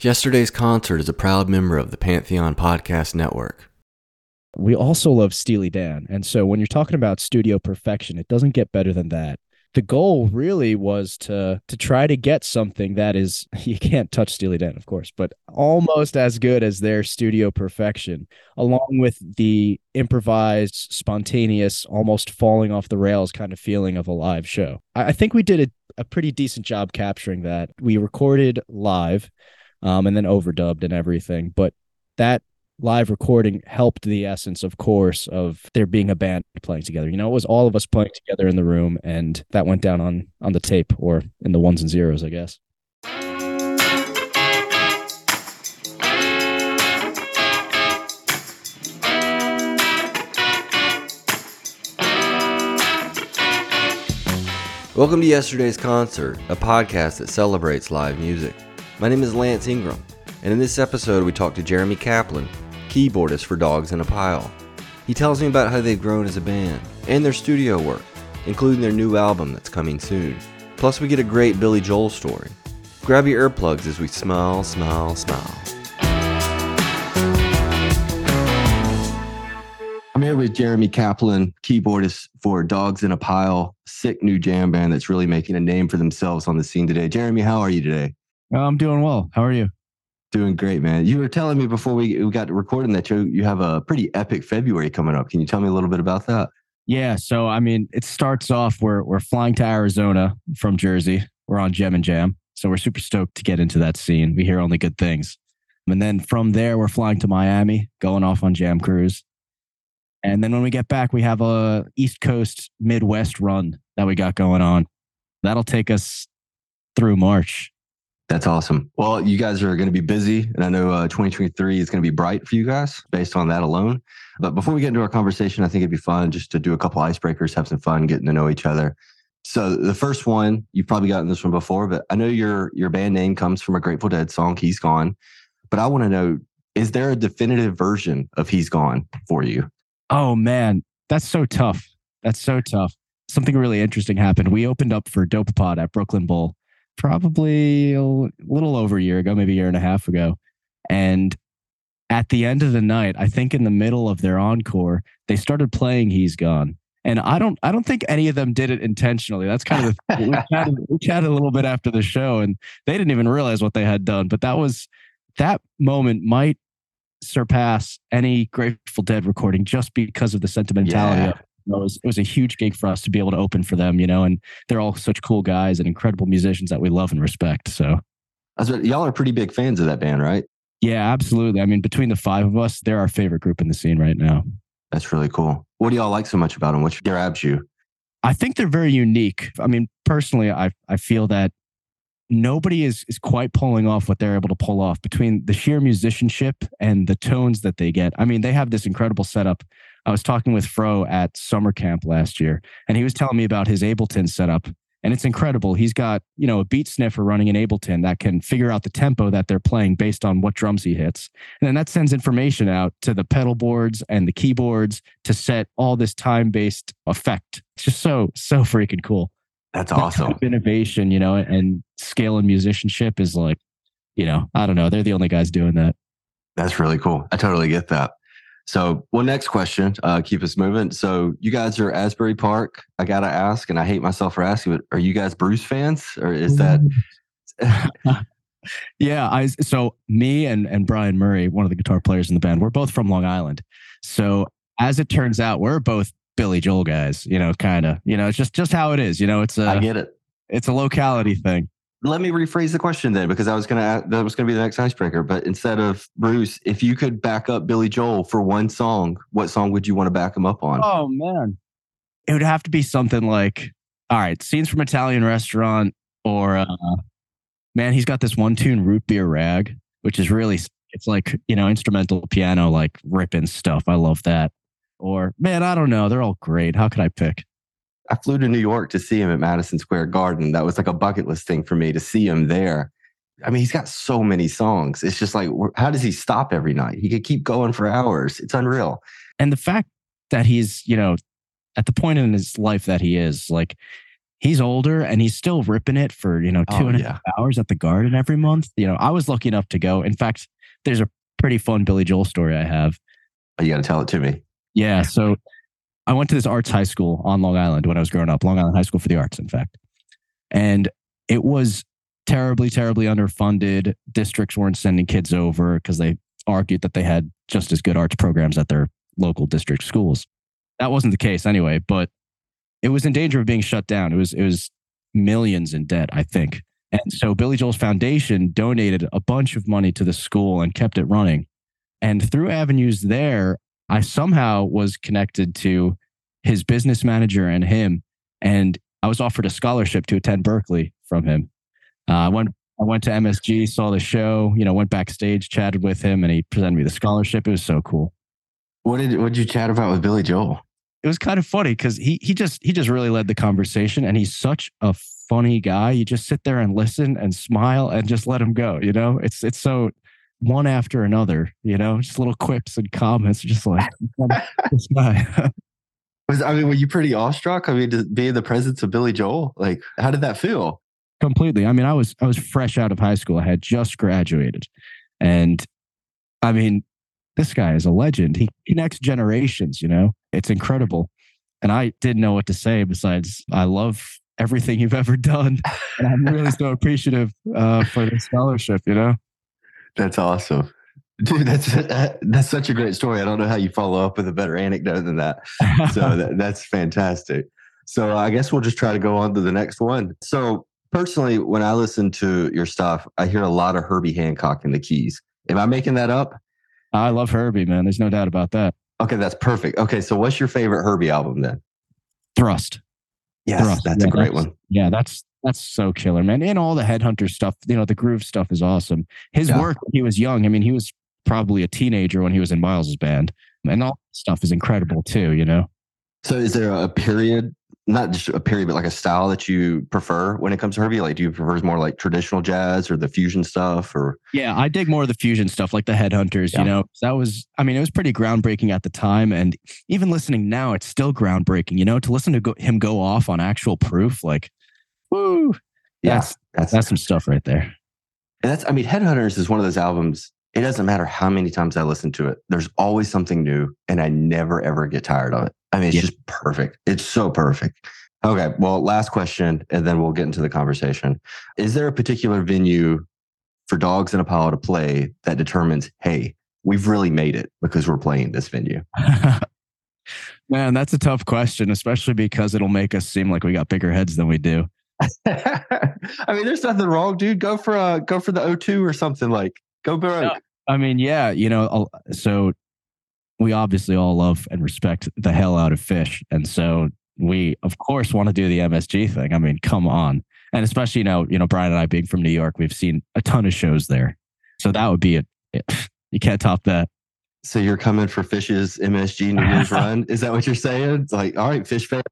Yesterday's concert is a proud member of the Pantheon Podcast Network. We also love Steely Dan. And so when you're talking about studio perfection, it doesn't get better than that. The goal really was to to try to get something that is you can't touch Steely Dan, of course, but almost as good as their studio perfection, along with the improvised, spontaneous, almost falling off the rails kind of feeling of a live show. I, I think we did a, a pretty decent job capturing that. We recorded live um, and then overdubbed and everything. But that live recording helped the essence, of course, of there being a band playing together. You know, it was all of us playing together in the room, and that went down on on the tape or in the ones and zeros, I guess. Welcome to yesterday's concert, a podcast that celebrates live music. My name is Lance Ingram, and in this episode, we talk to Jeremy Kaplan, keyboardist for Dogs in a Pile. He tells me about how they've grown as a band and their studio work, including their new album that's coming soon. Plus, we get a great Billy Joel story. Grab your earplugs as we smile, smile, smile. I'm here with Jeremy Kaplan, keyboardist for Dogs in a Pile, sick new jam band that's really making a name for themselves on the scene today. Jeremy, how are you today? Oh, I'm doing well. How are you? Doing great, man. You were telling me before we, we got recording that you you have a pretty epic February coming up. Can you tell me a little bit about that? Yeah. So I mean, it starts off we're we're flying to Arizona from Jersey. We're on Gem and Jam. So we're super stoked to get into that scene. We hear only good things. And then from there, we're flying to Miami, going off on Jam Cruise. And then when we get back, we have a East Coast Midwest run that we got going on. That'll take us through March. That's awesome. Well, you guys are going to be busy, and I know uh, 2023 is going to be bright for you guys based on that alone. But before we get into our conversation, I think it'd be fun just to do a couple icebreakers, have some fun, getting to know each other. So the first one, you've probably gotten this one before, but I know your your band name comes from a Grateful Dead song, "He's Gone." But I want to know, is there a definitive version of "He's Gone" for you? Oh man, that's so tough. That's so tough. Something really interesting happened. We opened up for Dopapod at Brooklyn Bowl probably a little over a year ago, maybe a year and a half ago. And at the end of the night, I think in the middle of their encore, they started playing He's Gone. And I don't I don't think any of them did it intentionally. That's kind of the, we, chatted, we chatted a little bit after the show and they didn't even realize what they had done. But that was that moment might surpass any Grateful Dead recording just because of the sentimentality yeah. of it was it was a huge gig for us to be able to open for them, you know, and they're all such cool guys and incredible musicians that we love and respect. So, y'all are pretty big fans of that band, right? Yeah, absolutely. I mean, between the five of us, they're our favorite group in the scene right now. That's really cool. What do y'all like so much about them? What grabs you? I think they're very unique. I mean, personally, I I feel that nobody is is quite pulling off what they're able to pull off between the sheer musicianship and the tones that they get. I mean, they have this incredible setup I was talking with Fro at summer camp last year, and he was telling me about his Ableton setup. And it's incredible. He's got, you know, a beat sniffer running in Ableton that can figure out the tempo that they're playing based on what drums he hits. And then that sends information out to the pedal boards and the keyboards to set all this time based effect. It's just so, so freaking cool. That's awesome. Innovation, you know, and scale and musicianship is like, you know, I don't know. They're the only guys doing that. That's really cool. I totally get that. So, well, next question, uh, keep us moving. So, you guys are Asbury Park. I gotta ask, and I hate myself for asking, but are you guys Bruce fans, or is that? yeah, I. So me and and Brian Murray, one of the guitar players in the band, we're both from Long Island. So as it turns out, we're both Billy Joel guys. You know, kind of. You know, it's just just how it is. You know, it's a. I get it. It's a locality thing let me rephrase the question then, because I was gonna that was gonna be the next icebreaker. But instead of Bruce, if you could back up Billy Joel for one song, what song would you want to back him up on? Oh man, it would have to be something like, all right, scenes from Italian restaurant, or uh, man, he's got this one tune, root beer rag, which is really it's like you know instrumental piano like ripping stuff. I love that. Or man, I don't know, they're all great. How could I pick? I flew to New York to see him at Madison Square Garden. That was like a bucket list thing for me to see him there. I mean, he's got so many songs. It's just like, how does he stop every night? He could keep going for hours. It's unreal. And the fact that he's, you know, at the point in his life that he is, like, he's older and he's still ripping it for, you know, oh, two Oh, and a yeah. half hours at the garden every month. You know, I was lucky enough to go. In fact, there's a pretty fun Billy Joel story I have. Oh, You got to tell it to me. Yeah. So I went to this arts high school on Long Island when I was growing up, Long Island High School for the Arts, in fact. And it was terribly, terribly underfunded. Districts weren't sending kids over because they argued that they had just as good arts programs at their local district schools. That wasn't the case anyway, but it was in danger of being shut down. It was it was millions in debt, I think. And so Billy Joel's foundation donated a bunch of money to the school and kept it running. And through avenues there, I somehow was connected to his business manager and him. And I was offered a scholarship to attend Berklee from him. Uh, I went I went to MSG, saw the show, you know, went backstage, chatted with him, and he presented me the scholarship. It was so cool. What did what did you chat about with Billy Joel? It was kind of funny because he he just he just really led the conversation, and he's such a funny guy. You just sit there and listen and smile and just let him go. You know, it's it's so one after another. You know, just little quips and comments, just like this guy. Was I mean, were you pretty awestruck? I mean, to be in the presence of Billy Joel, like, how did that feel? completely. I mean, I was I was fresh out of high school. I had just graduated, and I mean, this guy is a legend. He connects generations. You know, it's incredible. And I didn't know what to say besides I love everything you've ever done, and I'm really so appreciative uh, for the scholarship. You know, That's awesome, dude. That's that's such a great story. I don't know how you follow up with a better anecdote than that. So that, that's fantastic. So I guess we'll just try to go on to the next one. So personally, when I listen to your stuff, I hear a lot of Herbie Hancock in the keys. Am I making that up? I love Herbie, man. There's no doubt about that. Okay, that's perfect. Okay, so what's your favorite Herbie album then? Thrust. Yes, Thrust. that's a great that's- one. Yeah, that's that's so killer, man. And all the headhunter stuff, you know, the groove stuff is awesome. His Yeah. work he was young, I mean, he was probably a teenager when he was in Miles's band. And all that stuff is incredible too, you know. So is there a period, not just a period, but like a style that you prefer when it comes to Herbie? Like, do you prefer more like traditional jazz or the fusion stuff or? Yeah, I dig more of the fusion stuff like the headhunters, Yeah. you know. That was I mean, it was pretty groundbreaking at the time and even listening now it's still groundbreaking, you know, to listen to go, him go off on actual proof like woo. Yeah, That's that's that's some stuff right there. And that's, I mean, Headhunters is one of those albums. It doesn't matter how many times I listen to it. There's always something new, and I never ever get tired of it. I mean, it's Yeah. just perfect. It's so perfect. Okay, well, last question, and then we'll get into the conversation. Is there a particular venue for Dogs in a Pile to play that determines, hey, we've really made it because we're playing this venue? Man, that's a tough question, especially because it'll make us seem like we got bigger heads than we do. I mean, there's nothing wrong, dude. Go for a go for the O2 or something like. Go broke. I mean, yeah, you know, so we obviously all love and respect the hell out of Phish. And so we, of course, want to do the MSG thing. I mean, come on. And especially, you know, you know, Brian and I being from New York, we've seen a ton of shows there. So that would be it. You can't top that. So you're coming for Phish's MSG New Year's run? Is that what you're saying? It's like, all right, Phish fans.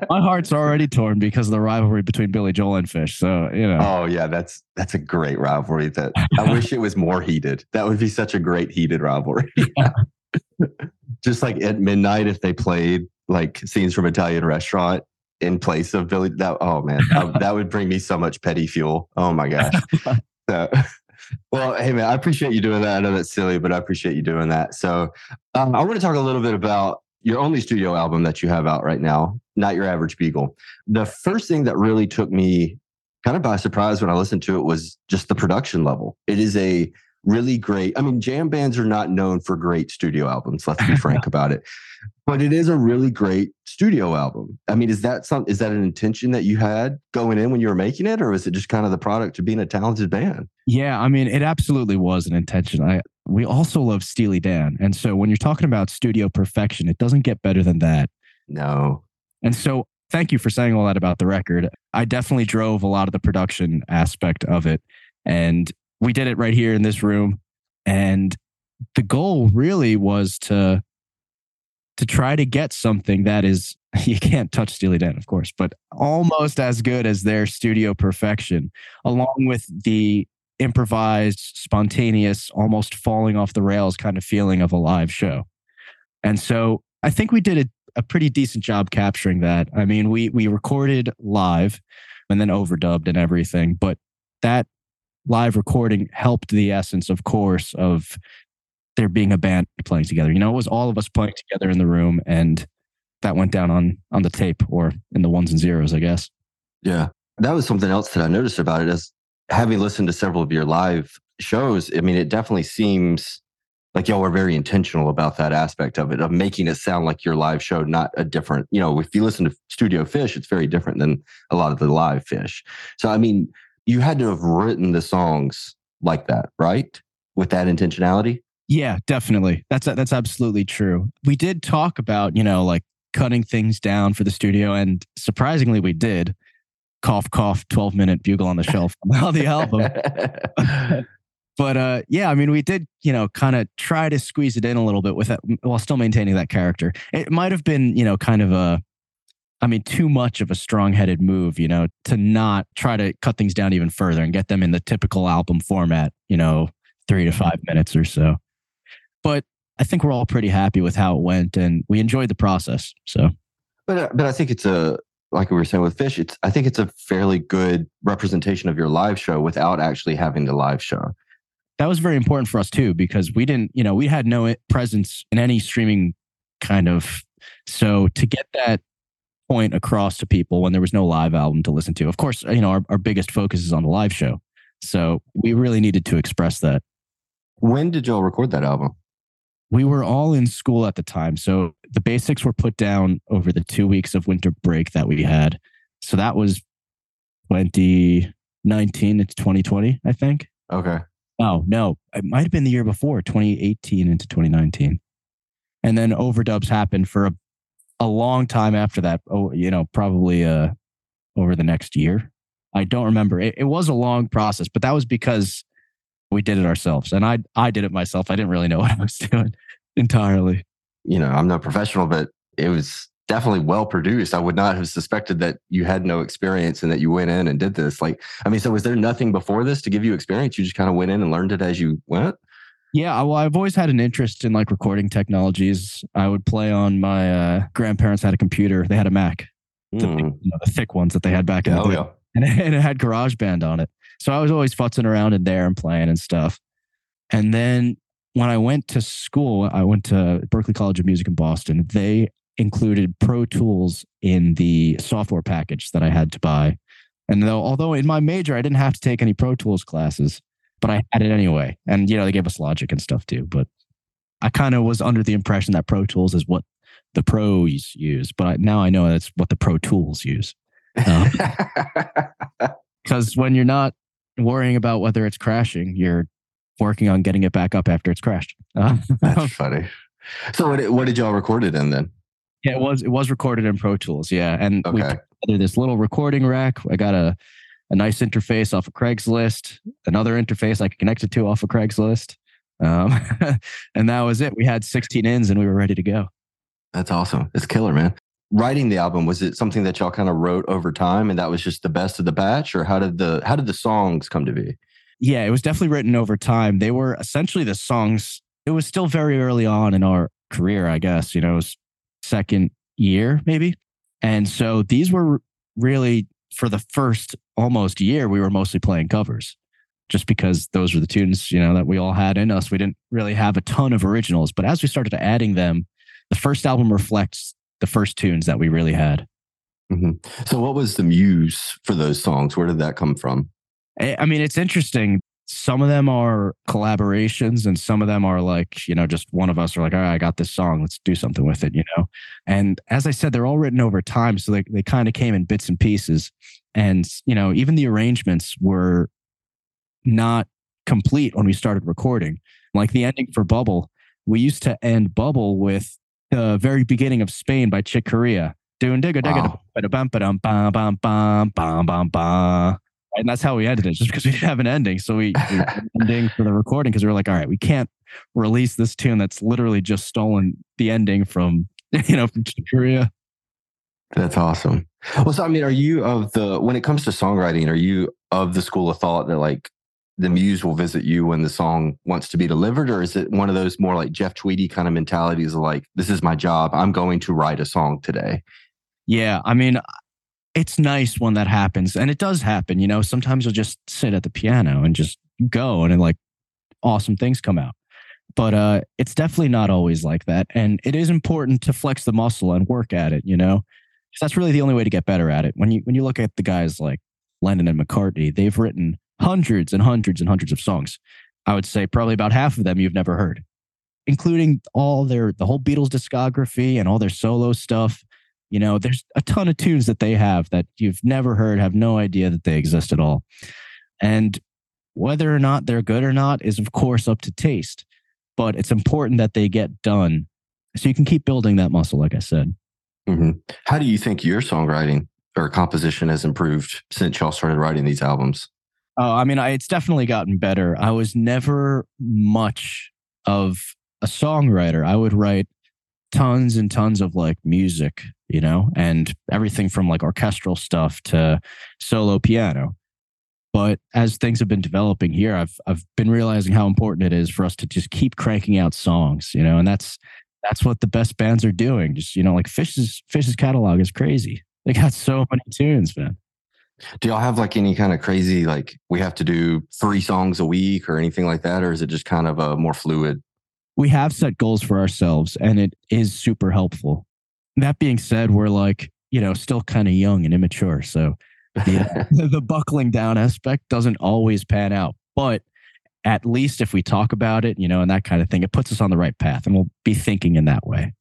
My heart's already torn because of the rivalry between Billy Joel and Phish. So, you know, oh yeah, that's that's a great rivalry. That I wish it was more heated. That would be such a great heated rivalry. Just like at midnight, if they played like scenes from Italian restaurant in place of Billy, that oh man, I- that would bring me so much petty fuel. Oh my gosh. So, well, hey man, I appreciate you doing that. I know that's silly, but I appreciate you doing that. So, um, I want to talk a little bit about your only studio album that you have out right now, not your average Beagle. The first thing that really took me kind of by surprise when I listened to it was just the production level. It is a really great. I mean, jam bands are not known for great studio albums. Let's be frank about it. But it is a really great studio album. I mean, is that some? Is that an intention that you had going in when you were making it, or is it just kind of the product of being a talented band? Yeah, I mean, it absolutely was an intention. I we also love Steely Dan, and so when you're talking about studio perfection, it doesn't get better than that. No. And so, thank you for saying all that about the record. I definitely drove a lot of the production aspect of it, and we did it right here in this room. And the goal really was to to try to get something that is you can't touch Steely Dan, of course, but almost as good as their studio perfection, along with the improvised, spontaneous, almost falling off the rails kind of feeling of a live show. And so I think we did a a pretty decent job capturing that. I mean, we we recorded live and then overdubbed and everything, but that live recording helped the essence, of course, of there being a band playing together. You know, it was all of us playing together in the room, and that went down on on the tape or in the ones and zeros, I guess. Yeah, that was something else that I noticed about it. Is having listened to several of your live shows, I mean, it definitely seems like y'all were very intentional about that aspect of it, of making it sound like your live show, not a different, you know, if you listen to Studio Phish, it's very different than a lot of the live Phish. So, I mean, you had to have written the songs like that, right? With that intentionality? Yeah, definitely. That's that's absolutely true. We did talk about, you know, like cutting things down for the studio and surprisingly we did. Cough cough 12 minute bugle on the shelf on the album. but uh yeah, I mean we did, you know, kind of try to squeeze it in a little bit with it while still maintaining that character. It might have been, you know, kind of a I mean, too much of a strong headed move, you know, to not try to cut things down even further and get them in the typical album format, you know, three to five minutes or so. But I think we're all pretty happy with how it went and we enjoyed the process. So, but, uh, but I think it's a, like we were saying with Phish, it's, I think it's a fairly good representation of your live show without actually having the live show. That was very important for us too, because we didn't, you know, we had no presence in any streaming kind of. So to get that point across to people when there was no live album to listen to. Of course, you know, our, our biggest focus is on the live show. So we really needed to express that. When did y'all record that album? We were all in school at the time. So the basics were put down over the two weeks of winter break that we had. So that was 2019 into 2020, I think. Okay. Oh, no. It might have been the year before, 2018 into 2019. And then overdubs happened for a a long time after that. Oh, you know, probably uh, over the next year. I don't remember. It, it was a long process, but that was because we did it ourselves, and I I did it myself. I didn't really know what I was doing entirely. You know, I'm no professional, but it was definitely well produced. I would not have suspected that you had no experience and that you went in and did this. Like, I mean, so was there nothing before this to give you experience? You just kind of went in and learned it as you went? Yeah, well, I've always had an interest in like recording technologies. I would play on my uh, grandparents had a computer. They had a Mac, mm. the, you know, the, thick ones that they had back in the day, yeah. and, and it had GarageBand on it. So I was always futzing around in there and playing and stuff. And then when I went to school, I went to Berklee College of Music in Boston. They included Pro Tools in the software package that I had to buy. And though, although in my major I didn't have to take any Pro Tools classes, but I had it anyway. And, you know, they gave us logic and stuff too. But I kind of was under the impression that Pro Tools is what the pros use, but I, now I know that's what the Pro Tools use. Because um, when you're not worrying about whether it's crashing, you're working on getting it back up after it's crashed. Uh, that's funny. So what, what did y'all record it in then? Yeah, it was it was recorded in Pro Tools. Yeah, and okay. we put this little recording rack. I got a a nice interface off of Craigslist, another interface I could connect it to off of Craigslist. Um, and that was it. We had 16 ins and we were ready to go. That's awesome. It's killer, man. Writing the album, was it something that y'all kind of wrote over time and that was just the best of the batch? Or how did the how did the songs come to be? Yeah, it was definitely written over time. They were essentially the songs. It was still very early on in our career, I guess, you know, second year maybe. And so these were really for the first almost year, we were mostly playing covers just because those were the tunes, you know, that we all had in us. We didn't really have a ton of originals, but as we started adding them, the first album reflects the first tunes that we really had. Mm-hmm. So, what was the muse for those songs? Where did that come from? I mean, it's interesting some of them are collaborations and some of them are like you know just one of us are like all right i got this song let's do something with it you know and as i said they're all written over time so they, they kind of came in bits and pieces and you know even the arrangements were not complete when we started recording like the ending for bubble we used to end bubble with the very beginning of spain by chick corea doing digga digga bam bam bam bam bam bam bam bam and that's how we ended it, just because we didn't have an ending. So we, we ending for the recording because we were like, all right, we can't release this tune that's literally just stolen the ending from you know from Chick Corea. That's awesome. Well, so I mean, are you of the when it comes to songwriting, are you of the school of thought that like the muse will visit you when the song wants to be delivered, or is it one of those more like Jeff Tweedy kind of mentalities like, this is my job, I'm going to write a song today? Yeah, I mean, it's nice when that happens, and it does happen. You know, sometimes you'll just sit at the piano and just go, and like awesome things come out. But uh, it's definitely not always like that, and it is important to flex the muscle and work at it. You know, that's really the only way to get better at it. When you when you look at the guys like Lennon and McCartney, they've written hundreds and hundreds and hundreds of songs. I would say probably about half of them you've never heard, including all their the whole Beatles discography and all their solo stuff. You know, there's a ton of tunes that they have that you've never heard, have no idea that they exist at all. And whether or not they're good or not is, of course, up to taste. But it's important that they get done so you can keep building that muscle, like I said. Mm-hmm. How do you think your songwriting or composition has improved since y'all started writing these albums? Oh, I mean, I, it's definitely gotten better. I was never much of a songwriter. I would write tons and tons of like music, you know, and everything from like orchestral stuff to solo piano. But as things have been developing here, I've I've been realizing how important it is for us to just keep cranking out songs, you know, and that's that's what the best bands are doing. Just you know, like Phish's Phish's catalog is crazy. They got so many tunes, man. Do y'all have like any kind of crazy like we have to do three songs a week or anything like that, or is it just kind of a more fluid? We have set goals for ourselves, and it is super helpful. That being said, we're like you know still kind of young and immature, so the, the buckling down aspect doesn't always pan out. But at least if we talk about it, you know, and that kind of thing, it puts us on the right path, and we'll be thinking in that way.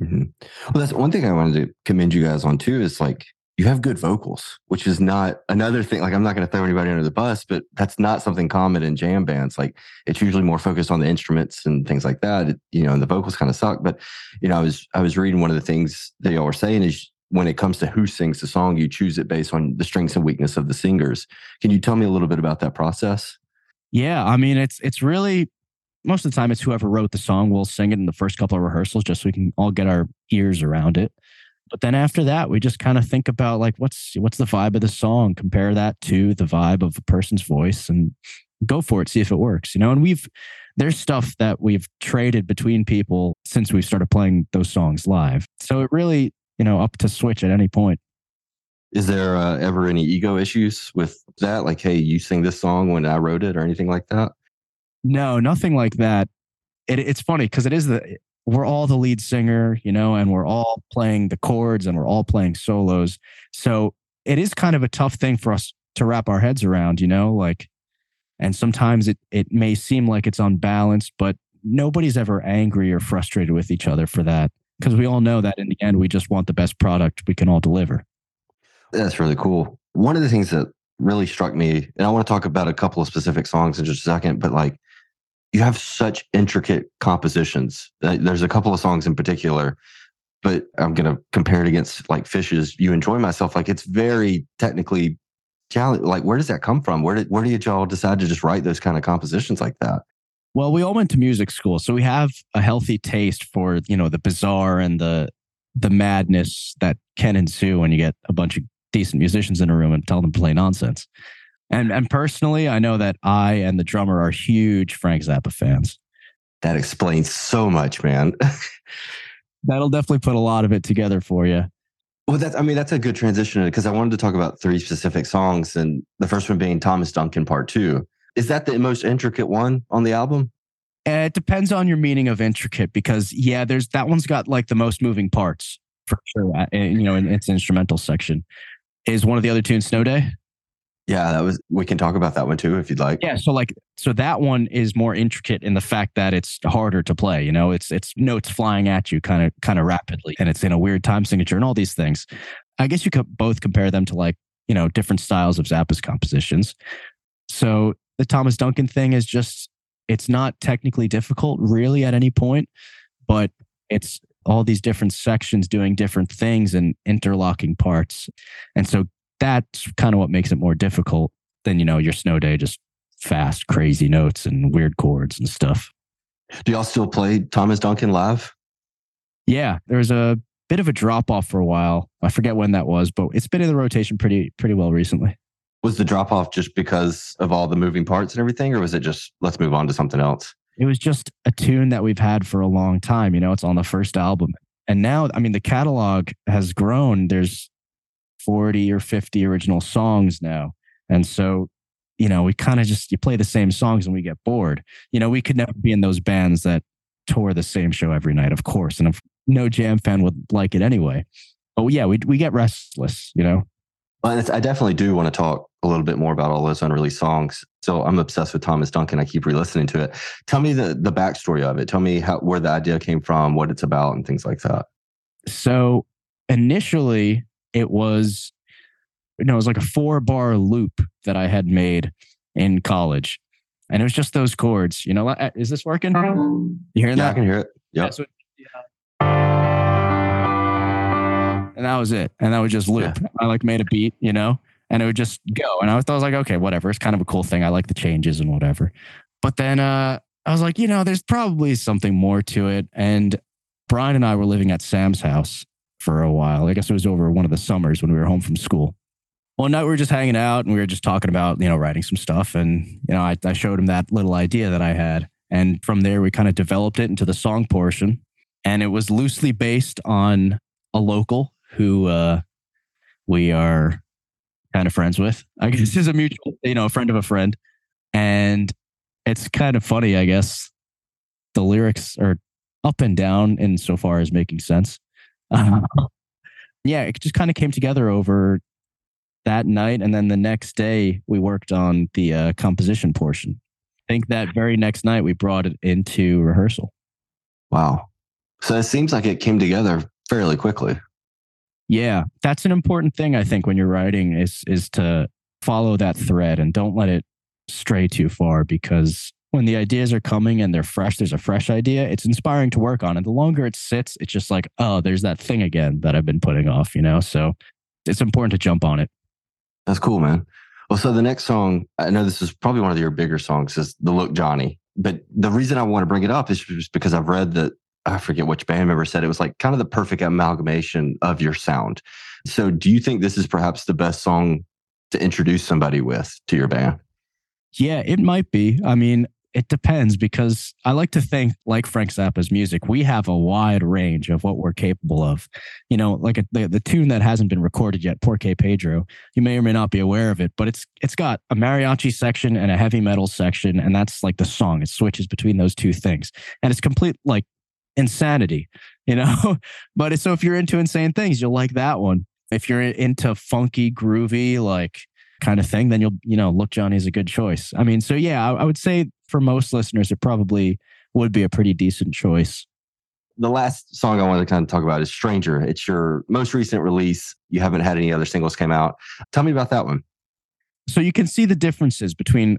Mm-hmm. Well, that's one thing I wanted to commend you guys on too. Is like you have good vocals, which is not another thing. Like, I'm not going to throw anybody under the bus, but that's not something common in jam bands. Like, it's usually more focused on the instruments and things like that. It, you know, and the vocals kind of suck. But you know, I was I was reading one of the things that y'all were saying is when it comes to who sings the song, you choose it based on the strengths and weakness of the singers. Can you tell me a little bit about that process? Yeah, I mean, it's it's really most of the time it's whoever wrote the song will sing it in the first couple of rehearsals just so we can all get our ears around it. But then after that, we just kind of think about like what's what's the vibe of the song, compare that to the vibe of a person's voice and go for it, see if it works. You know, and we've there's stuff that we've traded between people since we started playing those songs live. So it really, you know, up to switch at any point. Is there uh, ever any ego issues with that? Like, hey, you sing this song when I wrote it or anything like that? No, nothing like that. It, it's funny because it is the we're all the lead singer, you know, and we're all playing the chords and we're all playing solos. So it is kind of a tough thing for us to wrap our heads around, you know, like, and sometimes it, it may seem like it's unbalanced, but nobody's ever angry or frustrated with each other for that because we all know that in the end, we just want the best product we can all deliver. That's really cool. One of the things that really struck me, and I want to talk about a couple of specific songs in just a second, but like you have such intricate compositions. There's a couple of songs in particular, but I'm going to compare it against like Phish's. You Enjoy Myself. Like it's very technically challenging. Like, where does that come from? Where did, where did y'all decide to just write those kind of compositions like that? Well, we all went to music school, so we have a healthy taste for, you know, the bizarre and the, the madness that can ensue when you get a bunch of decent musicians in a room and tell them to play nonsense. And and personally, I know that I and the drummer are huge Frank Zappa fans. That explains so much, man. That'll definitely put a lot of it together for you. Well, that's I mean that's a good transition because I wanted to talk about three specific songs, and the first one being Thomas Duncan Part Two. Is that the most intricate one on the album? Uh, it depends on your meaning of intricate because yeah, there's that one's got like the most moving parts for sure. Uh, you know, in its instrumental section. Is one of the other tunes Snow Day? Yeah, that was. We can talk about that one too if you'd like. Yeah, so like, so that one is more intricate in the fact that it's harder to play. You know, it's it's notes flying at you kind of kind of rapidly, and it's in a weird time signature and all these things. I guess you could both compare them to like you know different styles of Zappa's compositions. So the Thomas Duncan thing is just it's not technically difficult really at any point, but it's all these different sections doing different things and interlocking parts. And so that's kind of what makes it more difficult than, you know, your snow day, just fast, crazy notes and weird chords and stuff. Do y'all still play Thomas Duncan live? Yeah, there was a bit of a drop off for a while. I forget when that was, but it's been in the rotation pretty pretty well recently. Was the drop off just because of all the moving parts and everything, or was it just let's move on to something else? It was just a tune that we've had for a long time. You know, it's on the first album. And now, I mean, the catalog has grown. There's 40 or 50 original songs now. And so, you know, we kind of just, you play the same songs and we get bored. You know, we could never be in those bands that tour the same show every night, of course. And if no jam fan would like it anyway. But yeah, we, we get restless, you know? Well, I definitely do want to talk a little bit more about all those unreleased songs. So I'm obsessed with Thomas Duncan. I keep re-listening to it. Tell me the the backstory of it. Tell me how where the idea came from, what it's about, and things like that. So initially, it was you know it was like a four bar loop that I had made in college, and it was just those chords. You know, uh, is this working? You hearing yeah, that? I can hear it. Yeah. So, and that was it. And that would just loop. Yeah. I like made a beat, you know, and it would just go. And I was, I was like, okay, whatever. It's kind of a cool thing. I like the changes and whatever. But then uh, I was like, you know, there's probably something more to it. And Brian and I were living at Sam's house for a while. I guess it was over one of the summers when we were home from school. One night we were just hanging out and we were just talking about, you know, writing some stuff. And, you know, I, I showed him that little idea that I had. And from there, we kind of developed it into the song portion. And it was loosely based on a local who uh, we are kind of friends with. I guess this is a mutual, you know, a friend of a friend. And it's kind of funny, I guess. The lyrics are up and down insofar as making sense. Uh, yeah, it just kind of came together over that night. And then the next day, we worked on the uh, composition portion. I think that very next night, we brought it into rehearsal. Wow. So it seems like it came together fairly quickly. Yeah, that's an important thing I think when you're writing is is to follow that thread and don't let it stray too far because when the ideas are coming and they're fresh, there's a fresh idea, it's inspiring to work on. And the longer it sits, it's just like, oh, there's that thing again that I've been putting off, you know? So it's important to jump on it. That's cool, man. Well, so the next song, I know this is probably one of your bigger songs, is The Look Johnny. But the reason I want to bring it up is just because I've read that I forget which band member said it was like kind of the perfect amalgamation of your sound. So, do you think this is perhaps the best song to introduce somebody with to your band? Yeah, it might be. I mean, it depends because I like to think, like Frank Zappa's music, we have a wide range of what we're capable of. You know, like a, the the tune that hasn't been recorded yet, "Porque Pedro." You may or may not be aware of it, but it's it's got a mariachi section and a heavy metal section, and that's like the song. It switches between those two things, and it's complete like insanity, you know? but so if you're into insane things, you'll like that one. If you're into funky, groovy, like kind of thing, then you'll, you know, Look Johnny's a good choice. I mean, so yeah, I, I would say for most listeners, it probably would be a pretty decent choice. The last song I want to kind of talk about is Stranger. It's your most recent release. You haven't had any other singles came out. Tell me about that one. So you can see the differences between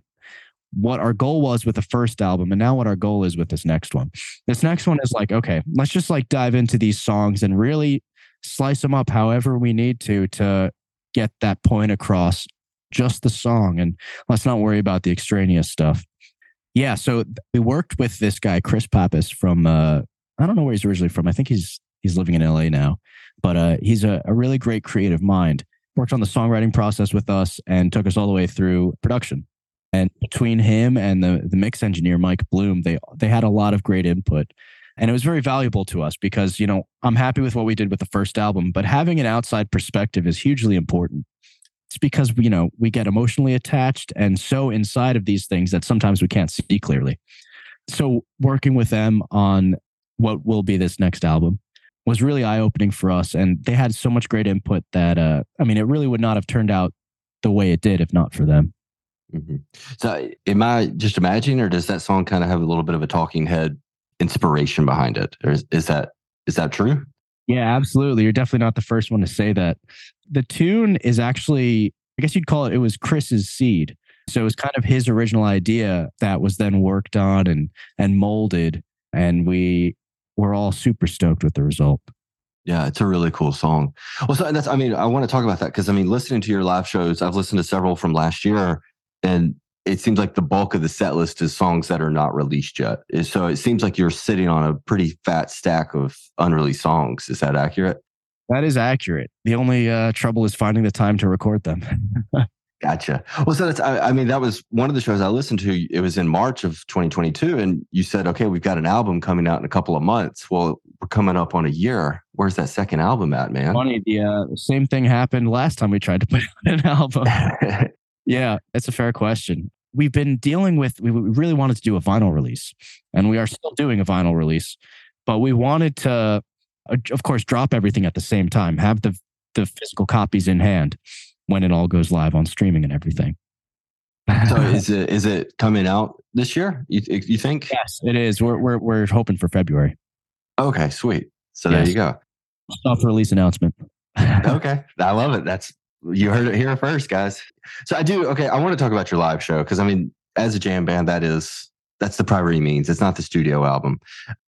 what our goal was with the first album and now what our goal is with this next one. This next one is like, okay, let's just like dive into these songs and really slice them up however we need to to get that point across just the song and let's not worry about the extraneous stuff. Yeah, so we worked with this guy Chris Pappas from uh I don't know where he's originally from. I think he's he's living in LA now, but uh he's a, a really great creative mind. Worked on the songwriting process with us and took us all the way through production. And between him and the, the mix engineer, Mike Bloom, they, they had a lot of great input. And it was very valuable to us because, you know, I'm happy with what we did with the first album, but having an outside perspective is hugely important. It's because, you know, we get emotionally attached and so inside of these things that sometimes we can't see clearly. So working with them on what will be this next album was really eye opening for us. And they had so much great input that, uh, I mean, it really would not have turned out the way it did if not for them. Mm-hmm. So, am I just imagining, or does that song kind of have a little bit of a talking head inspiration behind it? Or is, is that is that true? Yeah, absolutely. You're definitely not the first one to say that. The tune is actually, I guess you'd call it, it was Chris's seed. So it was kind of his original idea that was then worked on and and molded, and we were all super stoked with the result. Yeah, it's a really cool song. Well, so that's I mean, I want to talk about that because I mean, listening to your live shows, I've listened to several from last year, and it seems like the bulk of the set list is songs that are not released yet. So it seems like you're sitting on a pretty fat stack of unreleased songs. Is that accurate? That is accurate. The only uh, trouble is finding the time to record them. Gotcha. Well, so that's, I, I, mean, that was one of the shows I listened to. It was in March of 2022. And you said, okay, we've got an album coming out in a couple of months. Well, we're coming up on a year. Where's that second album at, man? Funny. The uh, same thing happened last time we tried to put out an album. yeah, that's a fair question. We've been dealing with, we really wanted to do a vinyl release, and we are still doing a vinyl release, but we wanted to, Uh, of course, drop everything at the same time, have the, the physical copies in hand when it all goes live on streaming and everything. so is it is it coming out this year? You you think? Yes, it is. We're we're we're hoping for February. Okay, sweet. So yes. there you go. Soft release announcement. okay, I love it. That's you heard it here first, guys. So I do. Okay, I want to talk about your live show because I mean, as a jam band, that is that's the primary means. It's not the studio album.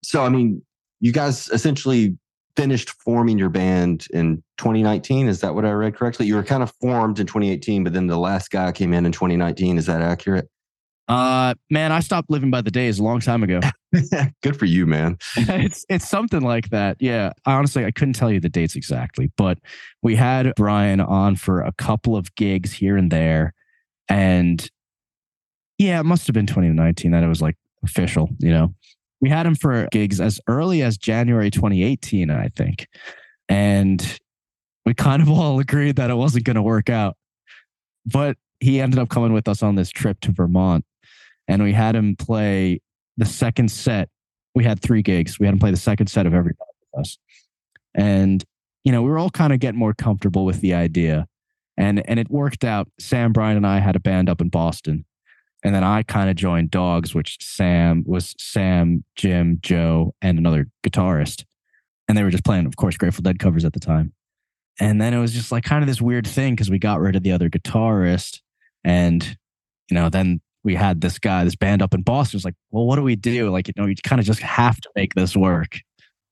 So I mean, you guys essentially finished forming your band in 2019. Is that what I read correctly? You were kind of formed in 2018, but then the last guy came in in 2019. Is that accurate? Uh, man, I stopped living by the days a long time ago. Good for you, man. it's it's something like that. Yeah. I Honestly, I couldn't tell you the dates exactly, but we had Brian on for a couple of gigs here and there, and yeah, it must have been 2019 that it was like official, you know we had him for gigs as early as January 2018, I think. And we kind of all agreed that it wasn't going to work out. But he ended up coming with us on this trip to Vermont. And we had him play the second set. We had three gigs. We had him play the second set of every with us. And, you know, we were all kind of getting more comfortable with the idea. And and it worked out. Sam Brian and I had a band up in Boston and then I kind of joined Dogs, which Sam was Sam, Jim, Joe, and another guitarist. And they were just playing, of course, Grateful Dead covers at the time. And then it was just like kind of this weird thing because we got rid of the other guitarist. And, you know, then we had this guy, this band up in Boston. It's like, well, what do we do? Like, you know, you kind of just have to make this work.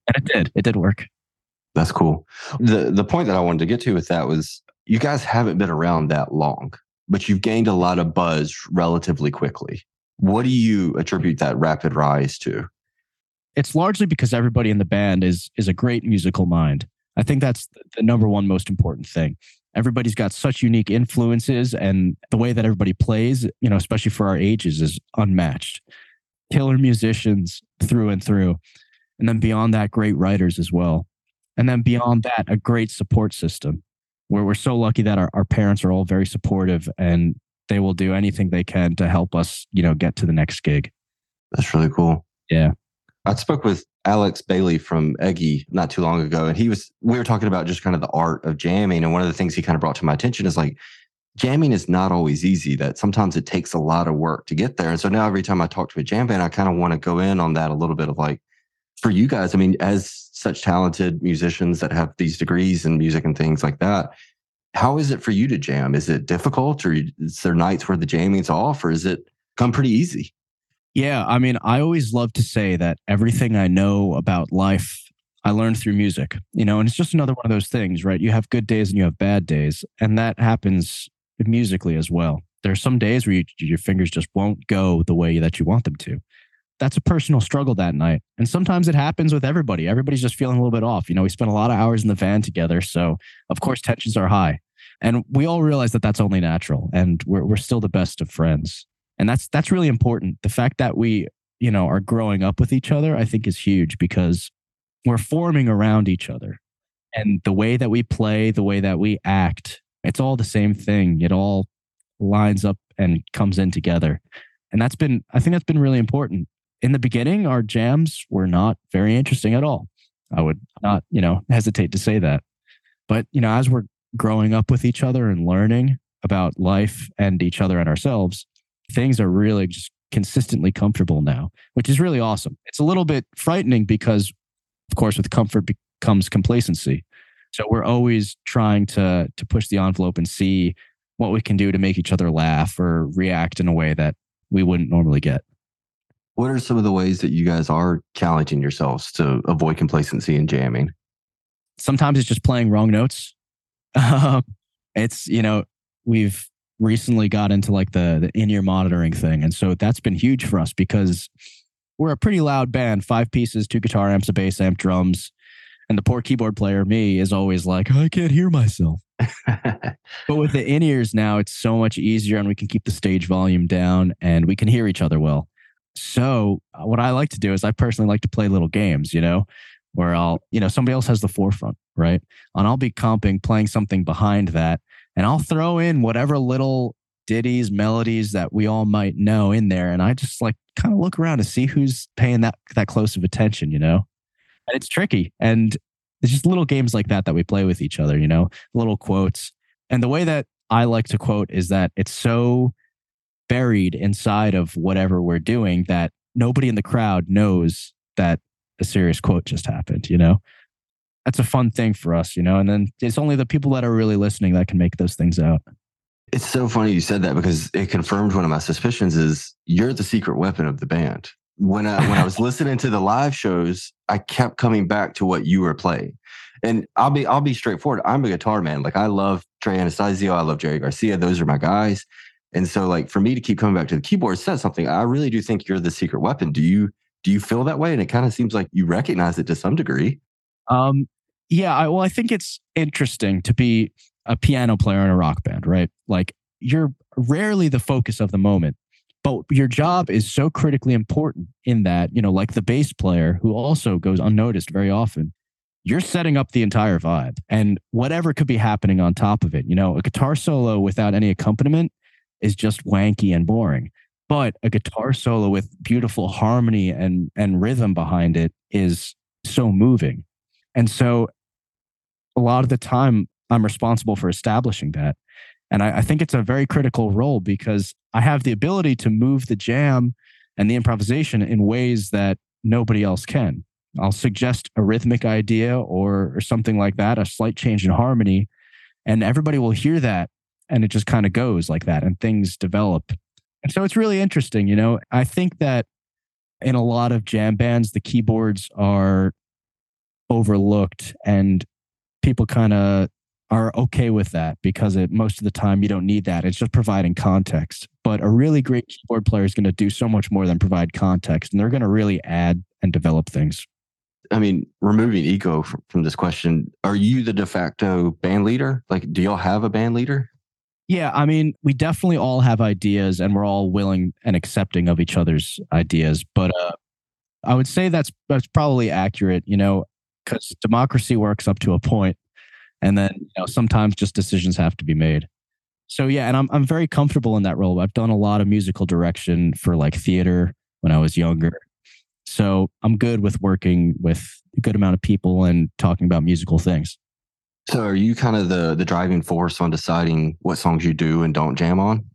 And it did. It did work. That's cool. The the point that I wanted to get to with that was you guys haven't been around that long but you've gained a lot of buzz relatively quickly. What do you attribute that rapid rise to? It's largely because everybody in the band is is a great musical mind. I think that's the number one most important thing. Everybody's got such unique influences and the way that everybody plays, you know, especially for our ages is unmatched. Killer musicians through and through. And then beyond that, great writers as well. And then beyond that, a great support system we're, we're so lucky that our, our parents are all very supportive and they will do anything they can to help us, you know, get to the next gig. That's really cool. Yeah. I spoke with Alex Bailey from Eggy not too long ago, and he was, we were talking about just kind of the art of jamming. And one of the things he kind of brought to my attention is like, jamming is not always easy, that sometimes it takes a lot of work to get there. And so now every time I talk to a jam band, I kind of want to go in on that a little bit of like, for you guys, I mean, as such talented musicians that have these degrees in music and things like that, how is it for you to jam? Is it difficult or is there nights where the jamming's off or is it come pretty easy? Yeah. I mean, I always love to say that everything I know about life, I learned through music, you know, and it's just another one of those things, right? You have good days and you have bad days. And that happens musically as well. There are some days where you, your fingers just won't go the way that you want them to that's a personal struggle that night. And sometimes it happens with everybody. Everybody's just feeling a little bit off. You know, we spent a lot of hours in the van together. So, of course, tensions are high. And we all realize that that's only natural and we're, we're still the best of friends. And that's, that's really important. The fact that we, you know, are growing up with each other, I think is huge because we're forming around each other. And the way that we play, the way that we act, it's all the same thing. It all lines up and comes in together. And that's been, I think that's been really important in the beginning, our jams were not very interesting at all. I would not, you know, hesitate to say that. But, you know, as we're growing up with each other and learning about life and each other and ourselves, things are really just consistently comfortable now, which is really awesome. It's a little bit frightening because, of course, with comfort comes complacency. So we're always trying to to push the envelope and see what we can do to make each other laugh or react in a way that we wouldn't normally get. What are some of the ways that you guys are challenging yourselves to avoid complacency and jamming? Sometimes it's just playing wrong notes. Um, it's, you know, we've recently got into like the, the in ear monitoring thing. And so that's been huge for us because we're a pretty loud band five pieces, two guitar amps, a bass amp, drums. And the poor keyboard player, me, is always like, I can't hear myself. but with the in ears now, it's so much easier and we can keep the stage volume down and we can hear each other well. So, uh, what I like to do is I personally like to play little games, you know, where I'll, you know, somebody else has the forefront, right? And I'll be comping, playing something behind that, and I'll throw in whatever little ditties, melodies that we all might know in there. And I just like kind of look around to see who's paying that that close of attention, you know? And it's tricky. And it's just little games like that that we play with each other, you know, little quotes. And the way that I like to quote is that it's so buried inside of whatever we're doing that nobody in the crowd knows that a serious quote just happened, you know? That's a fun thing for us, you know? And then it's only the people that are really listening that can make those things out. It's so funny you said that because it confirmed one of my suspicions is you're the secret weapon of the band. When I when I was listening to the live shows, I kept coming back to what you were playing. And I'll be I'll be straightforward. I'm a guitar man. Like I love Trey Anastasio, I love Jerry Garcia. Those are my guys. And so like for me to keep coming back to the keyboard says something. I really do think you're the secret weapon. Do you do you feel that way? And it kind of seems like you recognize it to some degree. Um yeah, I, well, I think it's interesting to be a piano player in a rock band, right? Like you're rarely the focus of the moment, but your job is so critically important in that, you know, like the bass player who also goes unnoticed very often, you're setting up the entire vibe and whatever could be happening on top of it. You know, a guitar solo without any accompaniment is just wanky and boring. But a mm-hmm. guitar solo with beautiful harmony and and rhythm behind it is so moving. And so a lot of the time I'm responsible for establishing that. And I, I, think it's a very critical role because I have the ability to move the jam and the improvisation in ways that nobody else can. I'll suggest a rhythmic idea or, or something like that, a slight change in harmony, and everybody will hear that. And it just kind of goes like that and things develop. And so it's really interesting. You know, I think that in a lot of jam bands, the keyboards are overlooked and people kind of are okay with that because it, most of the time you don't need that. It's just providing context. But a really great keyboard player is going to do so much more than provide context, and they're going to really add and develop things. I mean, removing ego from, from this question, are you the de facto band leader? Like, do y'all have a band leader? Yeah, I mean, we definitely all have ideas and we're all willing and accepting of each other's ideas. But uh, I would say that's that's probably accurate, you know, because democracy works up to a point and then you know sometimes just decisions have to be made. So yeah and i'm i'm very comfortable in that role. I've done a lot of musical direction for like theater when i was younger. So i'm good with working with a good amount of people and talking about musical things so are you kind of the the driving force on deciding what songs you do and don't jam on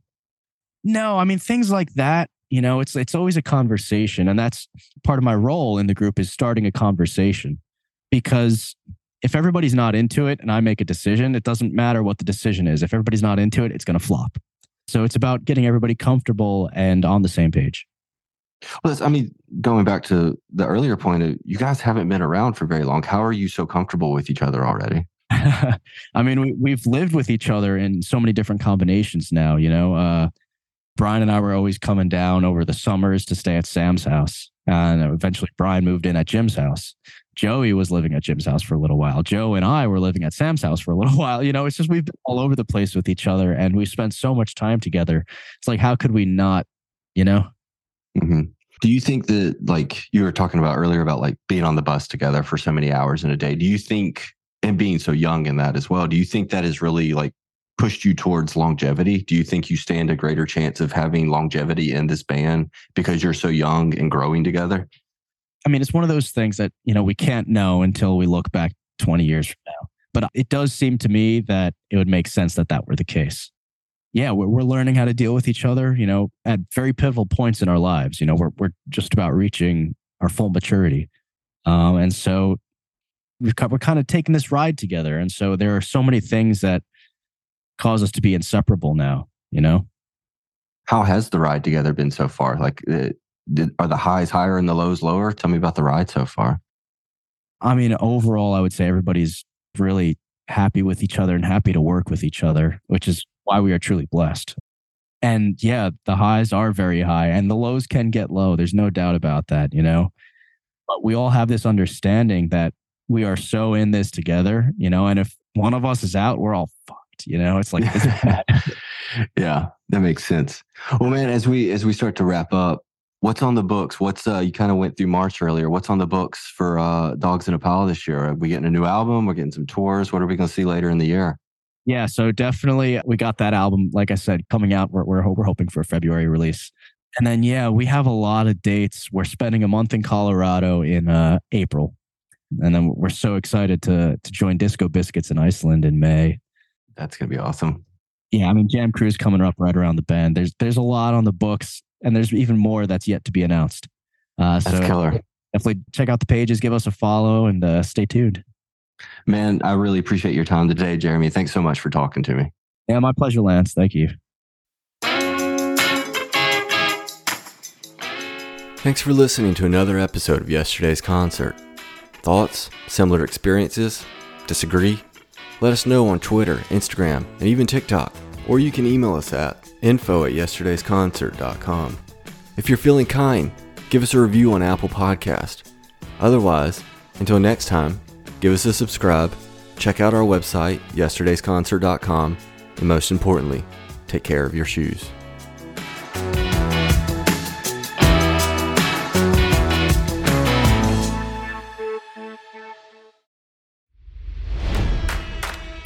no i mean things like that you know it's it's always a conversation and that's part of my role in the group is starting a conversation because if everybody's not into it and I make a decision, it doesn't matter what the decision is. If everybody's not into it, it's going to flop. So it's about getting everybody comfortable and on the same page. Well, I mean, going back to the earlier point, you guys haven't been around for very long. How are you so comfortable with each other already? I mean, we, we've lived with each other in so many different combinations now. You know, uh, Brian and I were always coming down over the summers to stay at Sam's house. And eventually, Brian moved in at Jim's house. Joey was living at Jim's house for a little while. Joe and I were living at Sam's house for a little while. You know, it's just we've been all over the place with each other and we spent so much time together. It's like, how could we not, you know? Mm-hmm. Do you think that, like you were talking about earlier, about like being on the bus together for so many hours in a day? Do you think, and being so young in that as well, do you think that is really like pushed you towards longevity? Do you think you stand a greater chance of having longevity in this band because you're so young and growing together? I mean, it's one of those things that, you know, we can't know until we look back 20 years from now. But it does seem to me that it would make sense that that were the case. Yeah, we're, we're learning how to deal with each other, you know, at very pivotal points in our lives. You know, we're, we're just about reaching our full maturity. Um, and so we're kind of taking this ride together. And so there are so many things that cause us to be inseparable now, you know? How has the ride together been so far? Like, uh, did, are the highs higher and the lows lower? Tell me about the ride so far. I mean, overall, I would say everybody's really happy with each other and happy to work with each other, which is why we are truly blessed. And yeah, the highs are very high and the lows can get low. There's no doubt about that, you know? But we all have this understanding that we are so in this together, you know, and if one of us is out, we're all fucked, you know, it's like, yeah, that makes sense. Well, man, as we, as we start to wrap up, what's on the books? What's, uh, you kind of went through March earlier. What's on the books for, uh, Dogs in a Pile this year? Are we getting a new album? We're getting some tours. What are we going to see later in the year? Yeah, so definitely we got that album, like I said, coming out. We're, we're, we're hoping for a February release. And then, yeah, we have a lot of dates. We're spending a month in Colorado in uh, April. And then we're so excited to to join Disco Biscuits in Iceland in May. That's gonna be awesome. Yeah, I mean Jam Cruise coming up right around the bend. There's there's a lot on the books, and there's even more that's yet to be announced. Uh, that's so killer. Definitely check out the pages, give us a follow, and uh, stay tuned. Man, I really appreciate your time today, Jeremy. Thanks so much for talking to me. Yeah, my pleasure, Lance. Thank you. Thanks for listening to another episode of yesterday's concert. Thoughts? Similar experiences? Disagree? Let us know on Twitter, Instagram, and even TikTok. Or you can email us at info at yesterdaysconcert.com. If you're feeling kind, give us a review on Apple Podcast. Otherwise, until next time, give us a subscribe, check out our website, yesterdaysconcert.com, and most importantly, take care of your shoes.